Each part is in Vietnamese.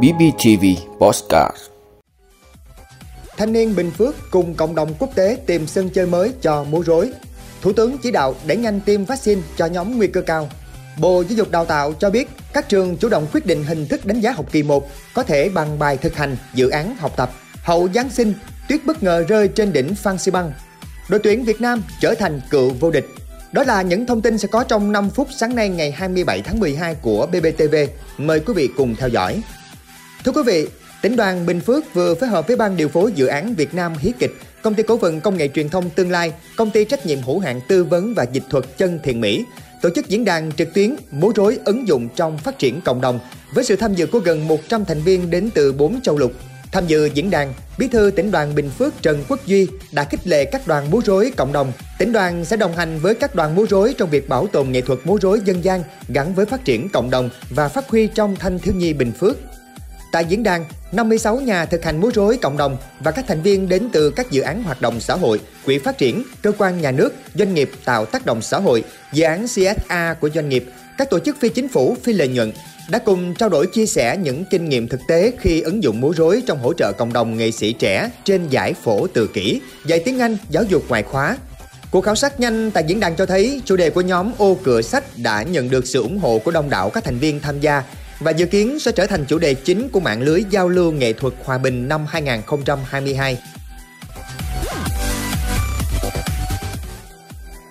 BBTV Postcard Thanh niên Bình Phước cùng cộng đồng quốc tế tìm sân chơi mới cho múa rối. Thủ tướng chỉ đạo đẩy nhanh tiêm vaccine cho nhóm nguy cơ cao. Bộ Giáo dục Đào tạo cho biết các trường chủ động quyết định hình thức đánh giá học kỳ 1 có thể bằng bài thực hành dự án học tập. Hậu Giáng sinh, tuyết bất ngờ rơi trên đỉnh Phan Xi Băng. Đội tuyển Việt Nam trở thành cựu vô địch. Đó là những thông tin sẽ có trong 5 phút sáng nay ngày 27 tháng 12 của BBTV. Mời quý vị cùng theo dõi. Thưa quý vị, tỉnh đoàn Bình Phước vừa phối hợp với ban điều phối dự án Việt Nam Hí kịch, công ty cổ phần công nghệ truyền thông Tương Lai, công ty trách nhiệm hữu hạn tư vấn và dịch thuật chân thiện mỹ tổ chức diễn đàn trực tuyến múa rối ứng dụng trong phát triển cộng đồng với sự tham dự của gần 100 thành viên đến từ 4 châu lục. Tham dự diễn đàn, Bí thư tỉnh đoàn Bình Phước Trần Quốc Duy đã khích lệ các đoàn múa rối cộng đồng. Tỉnh đoàn sẽ đồng hành với các đoàn múa rối trong việc bảo tồn nghệ thuật múa rối dân gian gắn với phát triển cộng đồng và phát huy trong thanh thiếu nhi Bình Phước. Tại diễn đàn, 56 nhà thực hành múa rối cộng đồng và các thành viên đến từ các dự án hoạt động xã hội, quỹ phát triển, cơ quan nhà nước, doanh nghiệp tạo tác động xã hội, dự án CSA của doanh nghiệp, các tổ chức phi chính phủ, phi lợi nhuận đã cùng trao đổi chia sẻ những kinh nghiệm thực tế khi ứng dụng múa rối trong hỗ trợ cộng đồng nghệ sĩ trẻ trên giải phổ từ kỹ, dạy tiếng Anh, giáo dục ngoại khóa, Cuộc khảo sát nhanh tại diễn đàn cho thấy chủ đề của nhóm ô cửa sách đã nhận được sự ủng hộ của đông đảo các thành viên tham gia và dự kiến sẽ trở thành chủ đề chính của mạng lưới giao lưu nghệ thuật hòa bình năm 2022.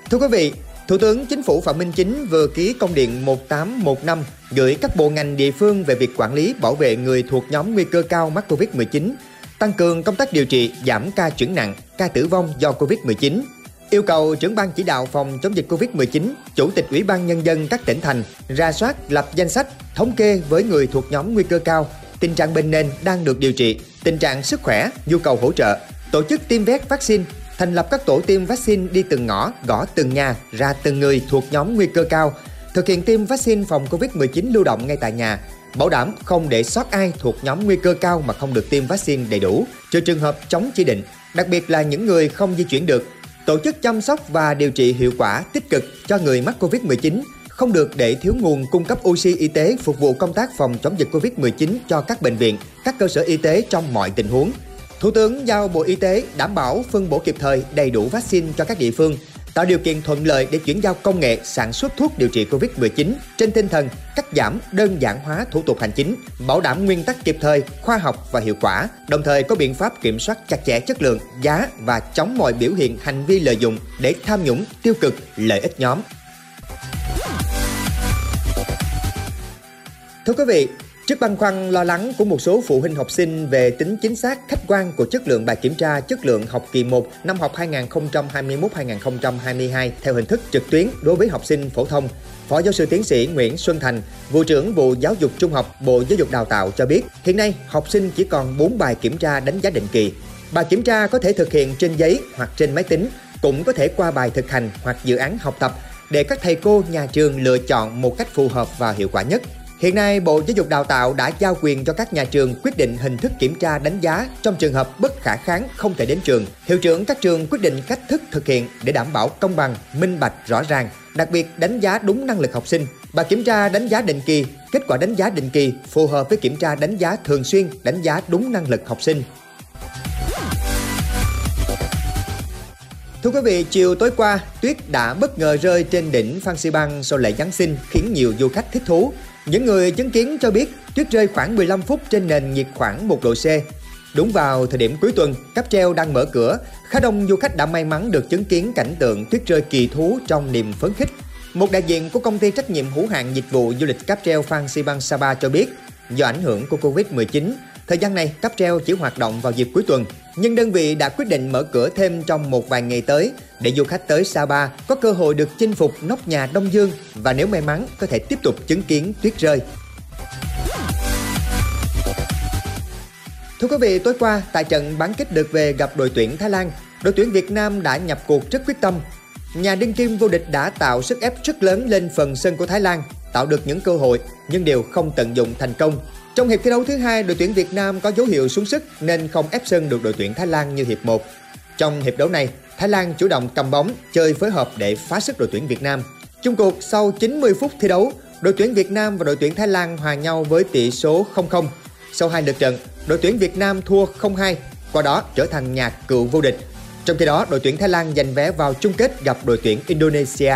Thưa quý vị, Thủ tướng Chính phủ Phạm Minh Chính vừa ký công điện 1815 gửi các bộ ngành địa phương về việc quản lý bảo vệ người thuộc nhóm nguy cơ cao mắc Covid-19, tăng cường công tác điều trị, giảm ca chuyển nặng, ca tử vong do Covid-19, yêu cầu trưởng ban chỉ đạo phòng chống dịch Covid-19, Chủ tịch Ủy ban Nhân dân các tỉnh thành ra soát lập danh sách, thống kê với người thuộc nhóm nguy cơ cao, tình trạng bệnh nền đang được điều trị, tình trạng sức khỏe, nhu cầu hỗ trợ, tổ chức tiêm vét vaccine, thành lập các tổ tiêm vaccine đi từng ngõ, gõ từng nhà, ra từng người thuộc nhóm nguy cơ cao, thực hiện tiêm vaccine phòng Covid-19 lưu động ngay tại nhà, bảo đảm không để sót ai thuộc nhóm nguy cơ cao mà không được tiêm vaccine đầy đủ, trừ trường hợp chống chỉ định, đặc biệt là những người không di chuyển được, tổ chức chăm sóc và điều trị hiệu quả tích cực cho người mắc Covid-19, không được để thiếu nguồn cung cấp oxy y tế phục vụ công tác phòng chống dịch Covid-19 cho các bệnh viện, các cơ sở y tế trong mọi tình huống. Thủ tướng giao Bộ Y tế đảm bảo phân bổ kịp thời đầy đủ vaccine cho các địa phương, tạo điều kiện thuận lợi để chuyển giao công nghệ sản xuất thuốc điều trị Covid-19 trên tinh thần cắt giảm đơn giản hóa thủ tục hành chính, bảo đảm nguyên tắc kịp thời, khoa học và hiệu quả, đồng thời có biện pháp kiểm soát chặt chẽ chất lượng, giá và chống mọi biểu hiện hành vi lợi dụng để tham nhũng, tiêu cực, lợi ích nhóm. Thưa quý vị, Trước băn khoăn lo lắng của một số phụ huynh học sinh về tính chính xác khách quan của chất lượng bài kiểm tra chất lượng học kỳ 1 năm học 2021-2022 theo hình thức trực tuyến đối với học sinh phổ thông, Phó giáo sư tiến sĩ Nguyễn Xuân Thành, vụ trưởng vụ giáo dục trung học Bộ Giáo dục Đào tạo cho biết, hiện nay học sinh chỉ còn 4 bài kiểm tra đánh giá định kỳ. Bài kiểm tra có thể thực hiện trên giấy hoặc trên máy tính, cũng có thể qua bài thực hành hoặc dự án học tập để các thầy cô, nhà trường lựa chọn một cách phù hợp và hiệu quả nhất. Hiện nay, Bộ Giáo dục Đào tạo đã giao quyền cho các nhà trường quyết định hình thức kiểm tra đánh giá trong trường hợp bất khả kháng không thể đến trường. Hiệu trưởng các trường quyết định cách thức thực hiện để đảm bảo công bằng, minh bạch, rõ ràng, đặc biệt đánh giá đúng năng lực học sinh. Bài kiểm tra đánh giá định kỳ, kết quả đánh giá định kỳ phù hợp với kiểm tra đánh giá thường xuyên, đánh giá đúng năng lực học sinh. Thưa quý vị, chiều tối qua, tuyết đã bất ngờ rơi trên đỉnh Phan Xi Băng sau lễ Giáng sinh khiến nhiều du khách thích thú. Những người chứng kiến cho biết tuyết rơi khoảng 15 phút trên nền nhiệt khoảng 1 độ C. Đúng vào thời điểm cuối tuần, cáp treo đang mở cửa, khá đông du khách đã may mắn được chứng kiến cảnh tượng tuyết rơi kỳ thú trong niềm phấn khích. Một đại diện của công ty trách nhiệm hữu hạn dịch vụ du lịch cáp treo Phan Xi Băng Sapa cho biết, do ảnh hưởng của Covid-19, thời gian này cáp treo chỉ hoạt động vào dịp cuối tuần, nhưng đơn vị đã quyết định mở cửa thêm trong một vài ngày tới để du khách tới Sapa có cơ hội được chinh phục nóc nhà Đông Dương và nếu may mắn có thể tiếp tục chứng kiến tuyết rơi. Thưa quý vị, tối qua tại trận bán kết được về gặp đội tuyển Thái Lan, đội tuyển Việt Nam đã nhập cuộc rất quyết tâm. Nhà đương kim vô địch đã tạo sức ép rất lớn lên phần sân của Thái Lan, tạo được những cơ hội nhưng đều không tận dụng thành công trong hiệp thi đấu thứ hai, đội tuyển Việt Nam có dấu hiệu xuống sức nên không ép sân được đội tuyển Thái Lan như hiệp 1. Trong hiệp đấu này, Thái Lan chủ động cầm bóng, chơi phối hợp để phá sức đội tuyển Việt Nam. Chung cuộc sau 90 phút thi đấu, đội tuyển Việt Nam và đội tuyển Thái Lan hòa nhau với tỷ số 0-0. Sau hai lượt trận, đội tuyển Việt Nam thua 0-2, qua đó trở thành nhà cựu vô địch. Trong khi đó, đội tuyển Thái Lan giành vé vào chung kết gặp đội tuyển Indonesia.